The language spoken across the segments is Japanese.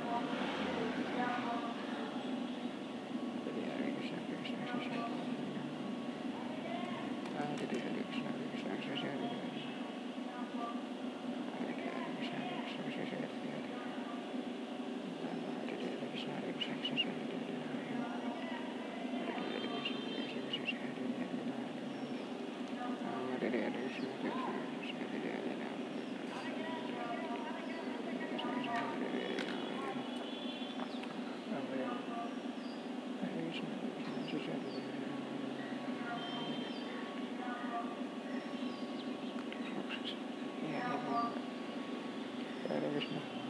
problem. çalışmak.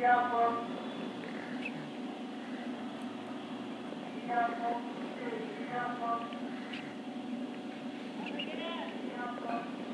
Thank you.